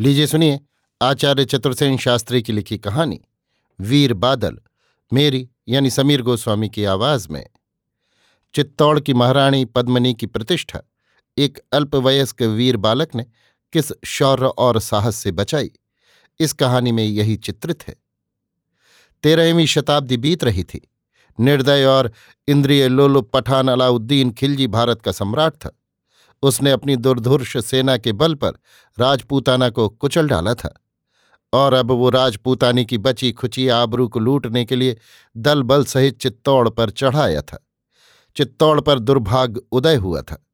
लीजिए सुनिए आचार्य चतुर्सेन शास्त्री की लिखी कहानी, वीर बादल, मेरी यानी समीर गोस्वामी की आवाज़ में। चित्तौड़ की महारानी पद्मनी की प्रतिष्ठा, एक अल्पवयस्क वीर बालक ने किस शौर्य और साहस से बचाई, इस कहानी में यही चित्रित है। तेरहवीं शताब्दी बीत रही थी। निर्दय और इंद्रिय लोलुप पठान अलाउद्दीन खिलजी भारत का सम्राट था। उसने अपनी दुर्धुर्ष सेना के बल पर राजपूताना को कुचल डाला था। और अब वो राजपूतानी की बची खुची आबरू को लूटने के लिए दल बल सहित चित्तौड़ पर चढ़ाया था। चित्तौड़ पर दुर्भाग्य उदय हुआ था।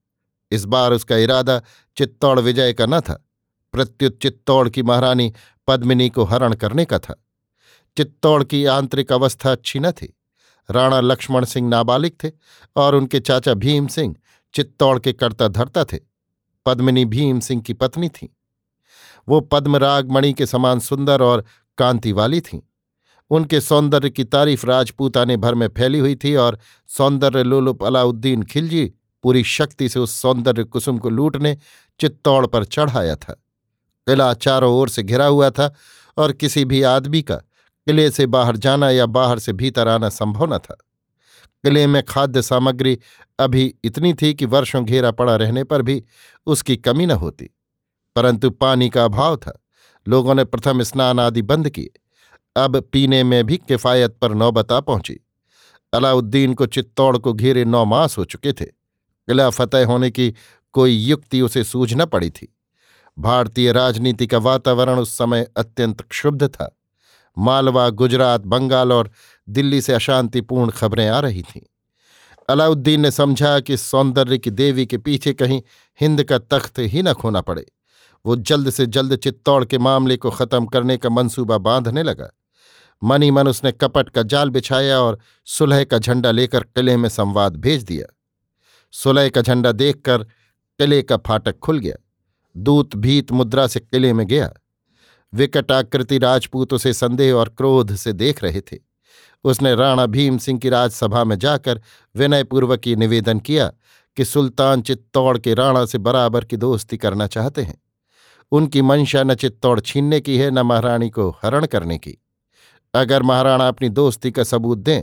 इस बार उसका इरादा चित्तौड़ विजय का न था। प्रत्युत चित्तौड़ की महारानी पद्मिनी को हरण करने का था। चित्तौड़ की आंतरिक अवस्था अच्छी न थी। राणा लक्ष्मण सिंह नाबालिग थे और उनके चाचा भीम सिंह चित्तौड़ के कर्ता धरता थे। पद्मिनी भीम सिंह की पत्नी थी। वो पद्मराग मणि के समान सुंदर और कांति वाली थीं। उनके सौंदर्य की तारीफ़ राजपूताने भर में फैली हुई थी और सौंदर्य लोलुप अलाउद्दीन खिलजी पूरी शक्ति से उस सौंदर्य कुसुम को लूटने चित्तौड़ पर चढ़ाया था। किला चारों ओर से घिरा हुआ था और किसी भी आदमी का किले से बाहर जाना या बाहर से भीतर आना संभव न था। किले में खाद्य सामग्री अभी इतनी थी कि वर्षों घेरा पड़ा रहने पर भी उसकी कमी न होती। परंतु पानी का अभाव था। लोगों ने प्रथम स्नान आदि बंद किए। अब पीने में भी किफायत पर नौबता पहुँची। अलाउद्दीन को चित्तौड़ को घेरे नौ मास हो चुके थे। किला फतेह होने की कोई युक्ति उसे सूझ न पड़ी थी। भारतीय राजनीति का वातावरण उस समय अत्यंत क्षुब्ध था। मालवा, गुजरात, बंगाल और दिल्ली से अशांतिपूर्ण खबरें आ रही थीं। अलाउद्दीन ने समझा कि सौंदर्य की देवी के पीछे कहीं हिंद का तख्त ही न खोना पड़े। वो जल्द से जल्द चित्तौड़ के मामले को खत्म करने का मंसूबा बांधने लगा। मनी मन उसने कपट का जाल बिछाया और सुलह का झंडा लेकर किले में संवाद भेज दिया। सुलह का झंडा देखकर किले का फाटक खुल गया। दूत भीत मुद्रा से किले में गया। विकट आकृति राजपूत उसे संदेह और क्रोध से देख रहे थे। उसने राणा भीम सिंह की राजसभा में जाकर विनयपूर्वक ये निवेदन किया कि सुल्तान चित्तौड़ के राणा से बराबर की दोस्ती करना चाहते हैं। उनकी मंशा न चित्तौड़ छीनने की है, न महारानी को हरण करने की। अगर महाराणा अपनी दोस्ती का सबूत दें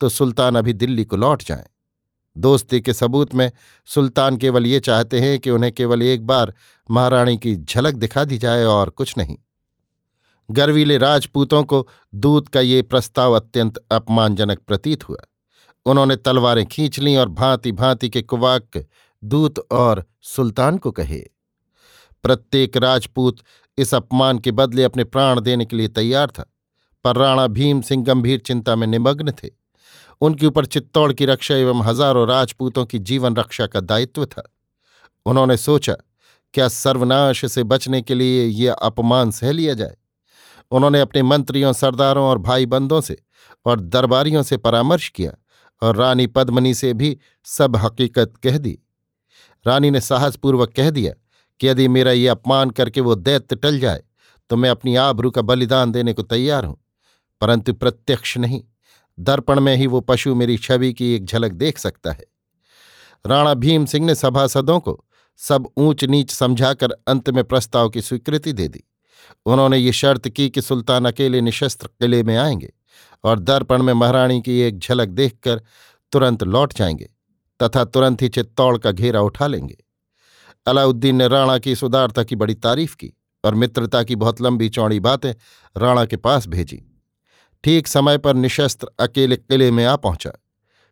तो सुल्तान अभी दिल्ली को लौट जाएँ। दोस्ती के सबूत में सुल्तान केवल ये चाहते हैं कि उन्हें केवल एक बार महारानी की झलक दिखा दी जाए और कुछ नहीं। गर्वीले राजपूतों को दूत का ये प्रस्ताव अत्यंत अपमानजनक प्रतीत हुआ। उन्होंने तलवारें खींच लीं और भांति भांति के कुवाक दूत और सुल्तान को कहे। प्रत्येक राजपूत इस अपमान के बदले अपने प्राण देने के लिए तैयार था, पर राणा भीम सिंह गंभीर चिंता में निमग्न थे। उनके ऊपर चित्तौड़ की रक्षा एवं हज़ारों राजपूतों की जीवन रक्षा का दायित्व था। उन्होंने सोचा, क्या सर्वनाश से बचने के लिए यह अपमान सह लिया जाए? उन्होंने अपने मंत्रियों, सरदारों और भाई बंदों से और दरबारियों से परामर्श किया और रानी पद्मनी से भी सब हकीकत कह दी। रानी ने साहसपूर्वक कह दिया कि यदि मेरा ये अपमान करके वो दैत्य टल जाए तो मैं अपनी आबरू का बलिदान देने को तैयार हूँ, परंतु प्रत्यक्ष नहीं। दर्पण में ही वो पशु मेरी छवि की एक झलक देख सकता है। राणा भीम सिंह ने सभासदों को सब ऊंच नीच समझाकर अंत में प्रस्ताव की स्वीकृति दे दी। उन्होंने ये शर्त की कि सुल्तान अकेले निशस्त्र किले में आएँगे और दर्पण में महारानी की एक झलक देखकर तुरंत लौट जाएँगे तथा तुरंत ही चित्तौड़ का घेरा उठा लेंगे। अलाउद्दीन ने राणा की इस उदारता की बड़ी तारीफ़ की और मित्रता की बहुत लंबी चौड़ी बातें राणा के पास भेजी। ठीक समय पर निशस्त्र अकेले किले में आ पहुँचा।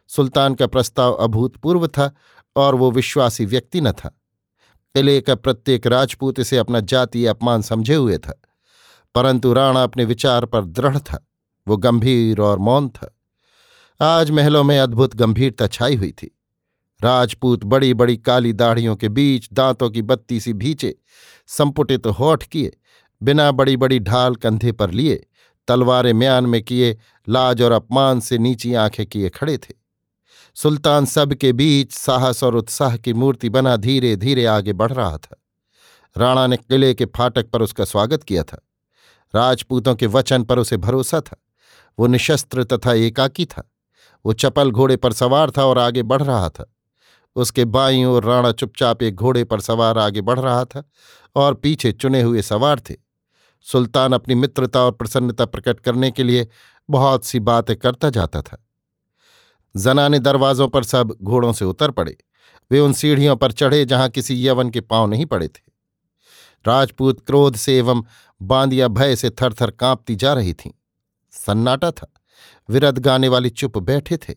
सुल्तान का प्रस्ताव अभूतपूर्व था और वो विश्वासी व्यक्ति न था। किले का प्रत्येक राजपूत इसे अपना जातीय अपमान समझे हुए था? परंतु राणा अपने विचार पर दृढ़ था। वो गंभीर और मौन था। आज महलों में अद्भुत गंभीरता छाई हुई थी। राजपूत बड़ी बड़ी काली दाढ़ियों के बीच दांतों की बत्ती सी भीचे, संपुटित तो होठ किए, बिना बड़ी बड़ी ढाल कंधे पर लिए, तलवारें म्यान में किए, लाज और अपमान से नीची आँखें किए खड़े थे। सुल्तान सब के बीच साहस और उत्साह की मूर्ति बना धीरे धीरे आगे बढ़ रहा था। राणा ने किले के फाटक पर उसका स्वागत किया था। राजपूतों के वचन पर उसे भरोसा था। वो निशस्त्र तथा एकाकी था। वो चपल घोड़े पर सवार था और आगे बढ़ रहा था। उसके बाईं ओर राणा चुपचाप एक घोड़े पर सवार आगे बढ़ रहा था और पीछे चुने हुए सवार थे। सुल्तान अपनी मित्रता और प्रसन्नता प्रकट करने के लिए बहुत सी बातें करता जाता था। जनाने दरवाजों पर सब घोड़ों से उतर पड़े। वे उन सीढ़ियों पर चढ़े जहाँ किसी यवन के पाँव नहीं पड़े थे। राजपूत क्रोध से एवं बांदिया भय से थर थर कांपती जा रही थीं। सन्नाटा था। विरद गाने वाली चुप बैठे थे।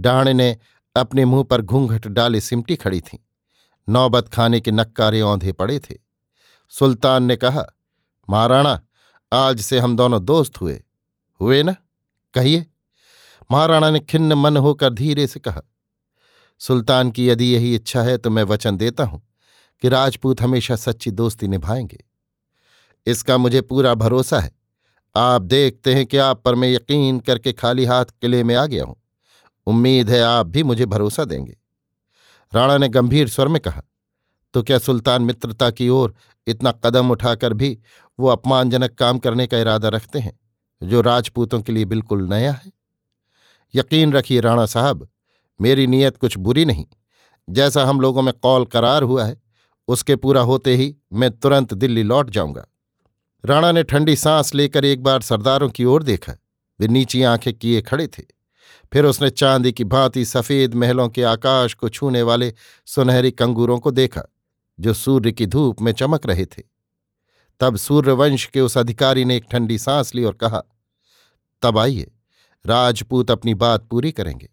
डाहण ने अपने मुँह पर घूंघट डाले सिमटी खड़ी थीं। नौबत खाने के नक्कारे औंधे पड़े थे। सुल्तान ने कहा, महाराणा, आज से हम दोनों दोस्त हुए। हुए ना? कहिए। महाराणा ने खिन्न मन होकर धीरे से कहा, सुल्तान की यदि यही इच्छा है तो मैं वचन देता हूँ कि राजपूत हमेशा सच्ची दोस्ती निभाएँगे। इसका मुझे पूरा भरोसा है। आप देखते हैं कि आप पर मैं यकीन करके खाली हाथ किले में आ गया हूँ। उम्मीद है आप भी मुझे भरोसा देंगे। राणा ने गंभीर स्वर में कहा तो क्या सुल्तान मित्रता की ओर इतना कदम उठाकर भी वो अपमानजनक काम करने का इरादा रखते हैं, जो राजपूतों के लिए बिल्कुल नया है? यकीन रखिए राणा साहब, मेरी नीयत कुछ बुरी नहीं। जैसा हम लोगों में कौल करार हुआ है, उसके पूरा होते ही मैं तुरंत दिल्ली लौट जाऊँगा। राणा ने ठंडी सांस लेकर एक बार सरदारों की ओर देखा। वे नीची आँखें किए खड़े थे। फिर उसने चांदी की भांति सफ़ेद महलों के आकाश को छूने वाले सुनहरी कंगूरों को देखा, जो सूर्य की धूप में चमक रहे थे। तब सूर्यवंश के उस अधिकारी ने एक ठंडी सांस ली और कहा, तब आइए। राजपूत अपनी बात पूरी करेंगे।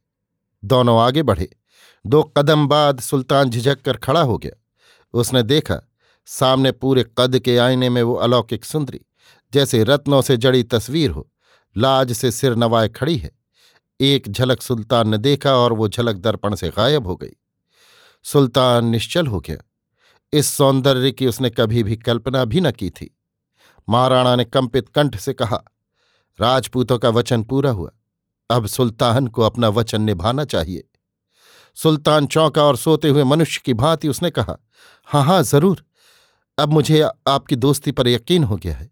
दोनों आगे बढ़े। दो कदम बाद सुल्तान झिझक कर खड़ा हो गया। उसने देखा, सामने पूरे कद के आईने में वो अलौकिक सुंदरी, जैसे रत्नों से जड़ी तस्वीर हो। लाज से सिर नवाए खड़ी है। एक झलक सुल्तान ने देखा और वो झलक दर्पण से गायब हो गई। सुल्तान निश्चल हो गया। इस सौंदर्य की उसने कभी भी कल्पना भी न की थी। महाराणा ने कंपित कंठ से कहा राजपूतों का वचन पूरा हुआ। अब सुल्तान को अपना वचन निभाना चाहिए। सुल्तान चौंका और सोते हुए मनुष्य की भांति उसने कहा हाँ हाँ ज़रूर। अब मुझे आपकी दोस्ती पर यकीन हो गया है।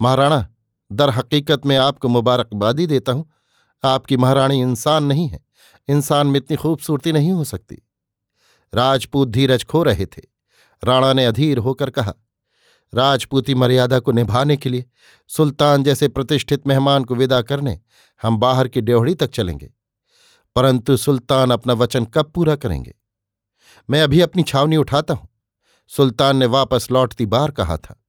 महाराणा, दर हकीकत में आपको मुबारकबादी देता हूँ। आपकी महारानी इंसान नहीं है। इंसान में इतनी खूबसूरती नहीं हो सकती। राजपूत धीरज खो रहे थे। राणा ने अधीर होकर कहा राजपूती मर्यादा को निभाने के लिए सुल्तान जैसे प्रतिष्ठित मेहमान को विदा करने हम बाहर की ड्योहड़ी तक चलेंगे। परंतु सुल्तान अपना वचन कब पूरा करेंगे? मैं अभी अपनी छावनी उठाता हूँ। सुल्तान ने वापस लौटती बार कहा था।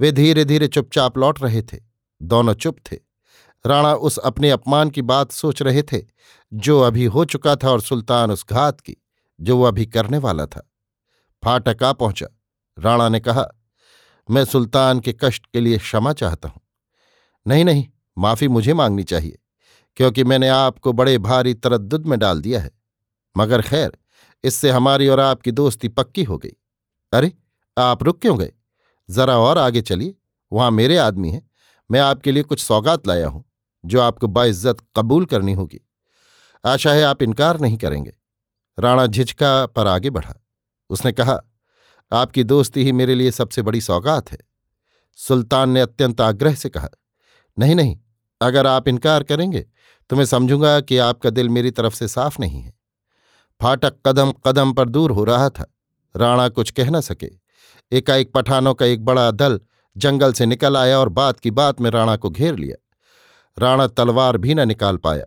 वे धीरे धीरे चुपचाप लौट रहे थे। दोनों चुप थे। राणा उस अपने अपमान की बात सोच रहे थे, जो अभी हो चुका था और सुल्तान उस घात की, जो वो अभी करने वाला था। फाटक आ पहुँचा। राणा ने कहा मैं सुल्तान के कष्ट के लिए क्षमा चाहता हूँ। नहीं नहीं, माफ़ी मुझे मांगनी चाहिए, क्योंकि मैंने आपको बड़े भारी तरद्दुद में डाल दिया है। मगर खैर, इससे हमारी और आपकी दोस्ती पक्की हो गई। अरे, आप रुक क्यों गए? जरा और आगे चलिए, वहाँ मेरे आदमी हैं। मैं आपके लिए कुछ सौगात लाया हूँ, जो आपको बाइज्जत कबूल करनी होगी। आशा है आप इनकार नहीं करेंगे। राणा झिझका पर आगे बढ़ा। उसने कहा आपकी दोस्ती ही मेरे लिए सबसे बड़ी सौगात है। सुल्तान ने अत्यंत आग्रह से कहा, नहीं नहीं, अगर आप इनकार करेंगे तो मैं समझूँगा कि आपका दिल मेरी तरफ़ से साफ़ नहीं है। फाटक कदम कदम पर दूर हो रहा था। राणा कुछ कह न सके। एकाएक पठानों का एक बड़ा दल जंगल से निकल आया और बात की बात में राणा को घेर लिया। राणा तलवार भी न निकाल पाया।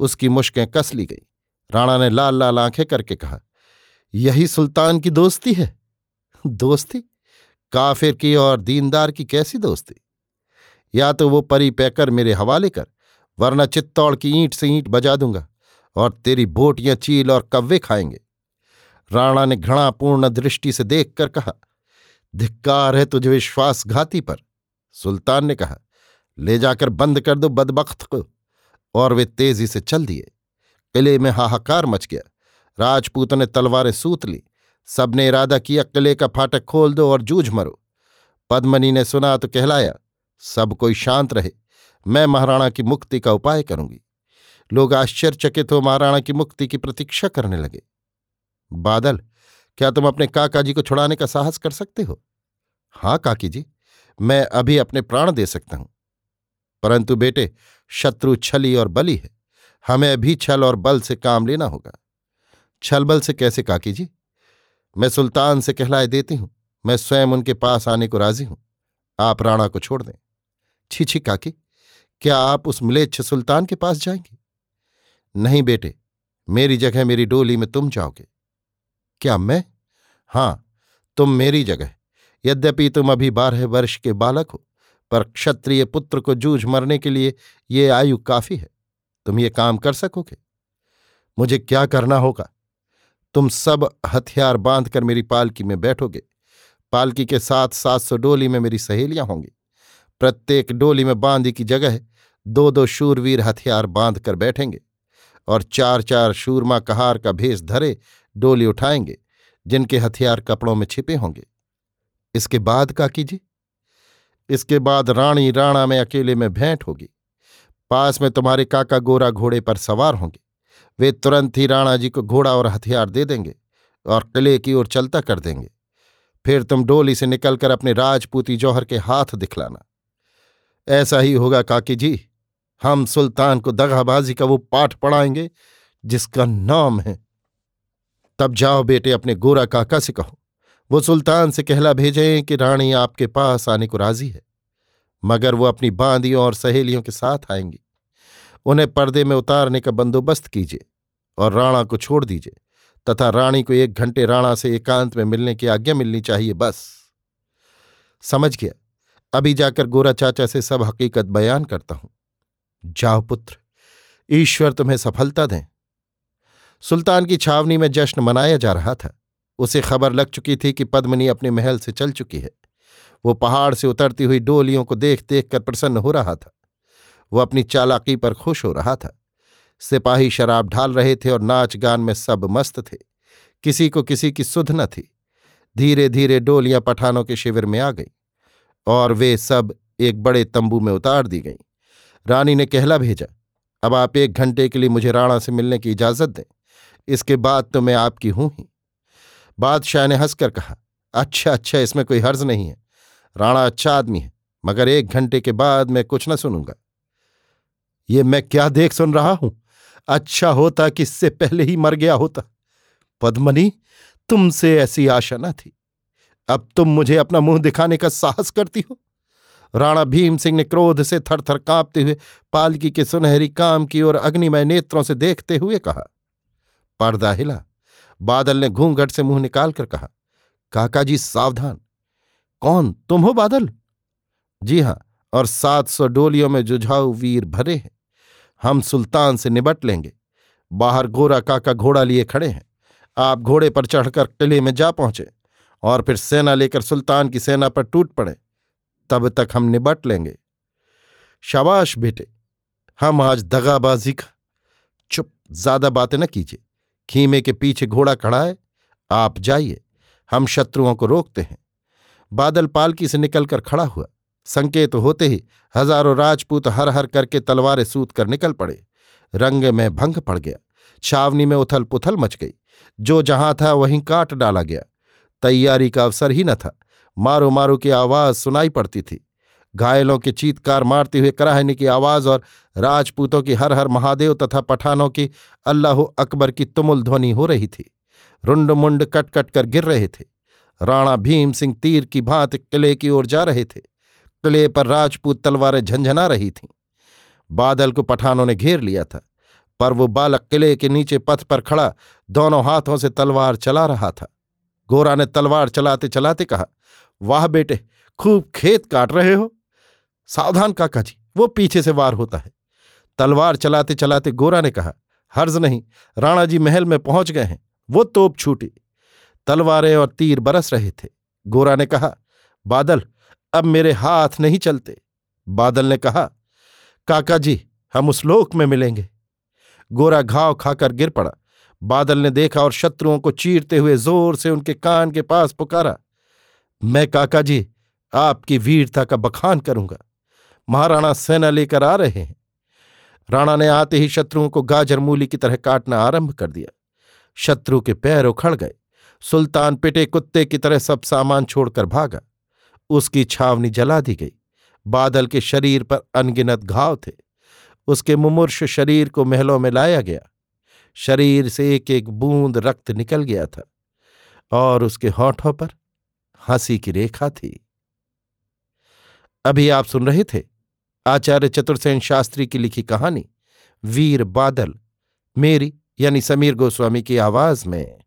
उसकी मुश्कें कस ली गई। राणा ने लाल लाल आँखें करके कहा, यही सुल्तान की दोस्ती है? दोस्ती? काफिर की और दीनदार की कैसी दोस्ती? या तो वो परी पैकर मेरे हवाले कर, वरना चित्तौड़ की ईंट से ईंट बजा दूँगा और तेरी बोटियाँ, चील और कव्वे खाएँगे। राणा ने घृणापूर्ण दृष्टि से देखकर कहा, धिक्कार है तुझे विश्वासघाती पर। सुल्तान ने कहा, ले जाकर बंद कर दो बदबख्त को, और वे तेज़ी से चल दिए। किले में हाहाकार मच गया। राजपूतों ने तलवारें सूत ली सबने इरादा किया, किले का फाटक खोल दो और जूझ मरो। पद्मनी ने सुना तो कहलाया, सब कोई शांत रहे, मैं महाराणा की मुक्ति का उपाय करूँगी। लोग आश्चर्यचकित हो महाराणा की मुक्ति की प्रतीक्षा करने लगे। बादल, क्या तुम अपने काका जी को छुड़ाने का साहस कर सकते हो? हाँ काकी जी मैं अभी अपने प्राण दे सकता हूँ। परंतु बेटे, शत्रु छली और बली है, हमें भी छल और बल से काम लेना होगा। छल बल से कैसे काकी जी मैं सुल्तान से कहलाए देती हूँ। मैं स्वयं उनके पास आने को राज़ी हूँ। आप राणा को छोड़ दें। छी छी काकी, क्या आप उस मिलेच्छ सुल्तान के पास जाएँगे? नहीं बेटे, मेरी जगह मेरी डोली में तुम जाओगे। क्या मैं? हाँ, तुम मेरी जगह। यद्यपि तुम अभी बारह वर्ष के बालक हो, पर क्षत्रिय पुत्र को जूझ मरने के लिए ये आयु काफ़ी है। तुम ये काम कर सकोगे। मुझे क्या करना होगा? तुम सब हथियार बांधकर मेरी पालकी में बैठोगे। पालकी के साथ सात सौ डोली में मेरी सहेलियाँ होंगी। प्रत्येक डोली में बांधी की जगह दो दो शूरवीर हथियार बाँध कर बैठेंगे और चार चार शूरमा कहार का भेष धरे डोली उठाएँगे, जिनके हथियार कपड़ों में छिपे होंगे। इसके बाद का कीजिए। इसके बाद रानी राणा में अकेले में भेंट होगी। पास में तुम्हारे काका गोरा घोड़े पर सवार होंगे। वे तुरंत ही राणा जी को घोड़ा और हथियार दे देंगे और किले की ओर चलता कर देंगे। फिर तुम डोली से निकलकर अपने राजपूती जौहर के हाथ दिखलाना। ऐसा ही होगा, काकी जी। हम सुल्तान को दगाबाजी का वो पाठ पढ़ाएँगे, जिसका नाम है। तब जाओ बेटे, अपने गोरा काका से कहो। वो सुल्तान से कहला भेजें कि रानी आपके पास आने को राज़ी है। मगर वो अपनी बांदियों और सहेलियों के साथ आएँगी। उन्हें पर्दे में उतारने का बंदोबस्त कीजिए और राणा को छोड़ दीजिए, तथा रानी को एक घंटे राणा से एकांत में मिलने की आज्ञा मिलनी चाहिए, बस। समझ गया। अभी जाकर गोरा चाचा से सब हकीकत बयान करता हूँ। जाओ पुत्र, ईश्वर तुम्हें सफलता दें। सुल्तान की छावनी में जश्न मनाया जा रहा था। उसे खबर लग चुकी थी कि पद्मनी अपने महल से चल चुकी है। वो पहाड़ से उतरती हुई डोलियों को देख देख कर प्रसन्न हो रहा था। वो अपनी चालाकी पर खुश हो रहा था। सिपाही शराब ढाल रहे थे और नाच गान में सब मस्त थे। किसी को किसी की सुध न थी। धीरे धीरे डोलियाँ पठानों के शिविर में आ गईं और वे सब एक बड़े तंबू में उतार दी गईं। रानी ने कहला भेजा, अब आप एक घंटे के लिए मुझे राणा से मिलने की इजाज़त दें। इसके बाद तो मैं आपकी हूँ ही। बादशाह ने हंसकर कहा अच्छा अच्छा इसमें कोई हर्ज नहीं है। राणा अच्छा आदमी है, मगर एक घंटे के बाद मैं कुछ न सुनूँगा। ये मैं क्या देख सुन रहा हूँ? अच्छा होता कि इससे पहले ही मर गया होता। पद्मनी, तुमसे ऐसी आशा न थी। अब तुम मुझे अपना मुँह दिखाने का साहस करती हो। राणा भीम सिंह ने क्रोध से थर थर कांपते हुए पालकी के सुनहरी काम की ओर अग्निमय नेत्रों से देखते हुए कहा। पर्दा हिला। बादल ने घूंघट से मुँह निकालकर कहा काका जी सावधान। कौन, तुम हो बादल? जी हाँ और सात सौ डोलियों में जुझाऊ वीर भरे हैं। हम सुल्तान से निबट लेंगे। बाहर गोरा काका घोड़ा लिए खड़े हैं। आप घोड़े पर चढ़कर किले में जा पहुँचे और फिर सेना लेकर सुल्तान की सेना पर टूट पड़े। तब तक हम निबट लेंगे। शाबाश बेटे, हम आज दगाबाजी का। चुप, ज़्यादा बातें न कीजिए। खीमे के पीछे घोड़ा खड़ा है। आप जाइए। हम शत्रुओं को रोकते हैं। बादल पालकी से निकलकर खड़ा हुआ। संकेत होते ही हज़ारों राजपूत हर हर करके तलवारें सूत कर निकल पड़े। रंग में भंग पड़ गया। छावनी में उथल पुथल मच गई। जो जहाँ था वहीं काट डाला गया। तैयारी का अवसर ही न था। मारो मारो की आवाज़ सुनाई पड़ती थी। घायलों के चीतकार मारते हुए कराहने की आवाज़ और राजपूतों की हर हर महादेव तथा पठानों की अल्लाह अकबर की तुमुल ध्वनि हो रही थी। रुंड मुंड कट कट कर गिर रहे थे। राणा भीम सिंह तीर की भांत किले की ओर जा रहे थे। किले पर राजपूत तलवारें झंझना रही थीं। बादल को पठानों ने घेर लिया था, पर वो बालक किले के नीचे पथ पर खड़ा दोनों हाथों से तलवार चला रहा था। गोरा ने तलवार चलाते चलाते कहा, वाह बेटे, खूब खेत काट रहे हो। सावधान काका जी वो पीछे से वार होता है। तलवार चलाते चलाते गोरा ने कहा, हर्ज नहीं राणा जी महल में पहुँच गए हैं, वो तोप छूटी। तलवारें और तीर बरस रहे थे। गोरा ने कहा, बादल अब मेरे हाथ नहीं चलते। बादल ने कहा, काका जी, हम उस लोक में मिलेंगे। गोरा घाव खाकर गिर पड़ा। बादल ने देखा और शत्रुओं को चीरते हुए ज़ोर से उनके कान के पास पुकारा, मैं काका जी, आपकी वीरता का बखान करूँगा। महाराणा सेना लेकर आ रहे हैं। राणा ने आते ही शत्रुओं को गाजर मूली की तरह काटना आरंभ कर दिया। शत्रु के पैर उखड़ गए। सुल्तान पिटे कुत्ते की तरह सब सामान छोड़कर भागा। उसकी छावनी जला दी गई। बादल के शरीर पर अनगिनत घाव थे। उसके मुमूर्ष शरीर को महलों में लाया गया। शरीर से एक एक बूंद रक्त निकल गया था और उसके होठों पर हँसी की रेखा थी। अभी आप सुन रहे थे आचार्य चतुर्सेन शास्त्री की लिखी कहानी, वीर बादल, मेरी यानी समीर गोस्वामी की आवाज़ में।